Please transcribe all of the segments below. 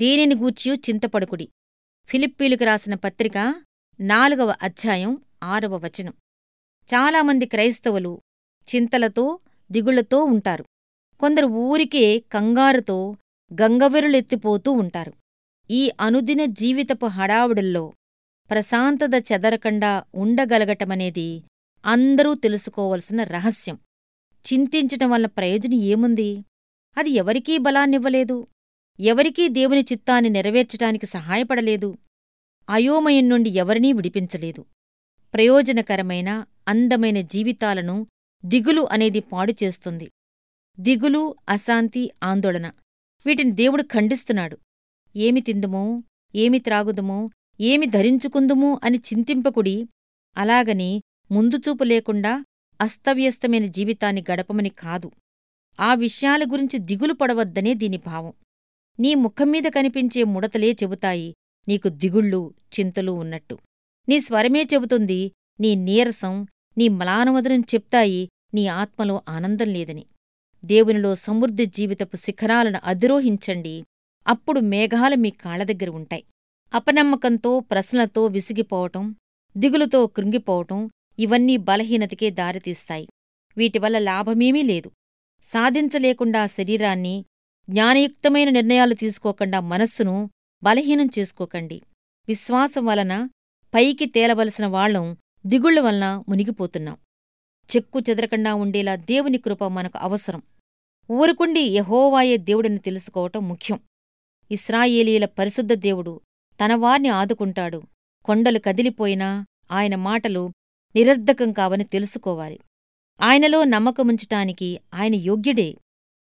దీనిని గూర్చియూ చింతపడుకుడి. ఫిలిప్పీలకు రాసిన పత్రిక నాలుగవ అధ్యాయం ఆరవ వచనం. చాలామంది క్రైస్తవులు చింతలతో దిగుళ్ళతో ఉంటారు. కొందరు ఊరికే కంగారుతో గంగవెరులెత్తిపోతూ ఉంటారు. ఈ అనుదిన జీవితపు హడావుడుల్లో ప్రశాంతత చెదరకుండా ఉండగలగటమనేది అందరూ తెలుసుకోవలసిన రహస్యం. చింతించటం వల్ల ప్రయోజనం ఏముంది? అది ఎవరికీ బలాన్నివ్వలేదు. ఎవరికీ దేవుని చిత్తాన్ని నెరవేర్చటానికి సహాయపడలేదు. అయోమయం నుండి ఎవరినీ విడిపించలేదు. ప్రయోజనకరమైన అందమైన జీవితాలను దిగులు అనేది పాడుచేస్తుంది దిగులు అశాంతి ఆందోళన వీటిని దేవుడు ఖండిస్తున్నాడు. ఏమి తిందుమో ఏమి త్రాగుదుమో ఏమి ధరించుకుందుమో అని చింతింపకుడి అలాగని ముందుచూపు లేకుండా అస్తవ్యస్తమైన జీవితాన్ని గడపమని కాదు. ఆ విషయాల గురించి దిగులు పడవద్దనే దీని భావం. నీ ముఖంమీద కనిపించే ముడతలే చెబుతాయి. నీకు దిగుళ్ళు చింతలు ఉన్నట్టు. నీ స్వరమే చెబుతుంది నీ నీరసం నీ మ్లానవదనం చెప్తాయి నీ ఆత్మలో ఆనందం లేదని. దేవునిలో సమృద్ధి జీవితపు శిఖరాలను అధిరోహించండి. అప్పుడు మేఘాలు మీ కాళ్ళ దగ్గర ఉంటాయి. అపనమ్మకంతో ప్రశ్నలతో విసిగిపోవటం దిగులుతో కృంగిపోవటం ఇవన్నీ బలహీనతకే దారితీస్తాయి. వీటివల్ల లాభమేమీ లేదు. సాధించలేకుండా శరీరాన్ని జ్ఞానయుక్తమైన నిర్ణయాలు తీసుకోకుండా మనస్సును బలహీనం చేసుకోకండి. విశ్వాసం వలన పైకి తేలవలసిన వాళ్ళం దిగుళ్ళ వలన మునిగిపోతున్నాం. చెక్కు చెదరకుండా ఉండేలా దేవుని కృప మనకు అవసరం. ఊరుకుండి యహోవాయే దేవుడిని తెలుసుకోవటం ముఖ్యం. ఇస్రాయేలీల పరిశుద్ధ దేవుడు తన వారిని ఆదుకుంటాడు. కొండలు కదిలిపోయినా ఆయన మాటలు నిరర్ధకం కావని తెలుసుకోవాలి. ఆయనలో నమ్మకముంచటానికి ఆయన యోగ్యుడే.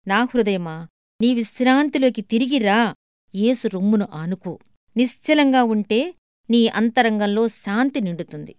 నా హృదయమా? నీ విశ్రాంతిలోకి తిరిగిరా యేసు రొమ్మును ఆనుకో. నిశ్చలంగా ఉంటే నీ అంతరంగంలో శాంతి నిండుతుంది.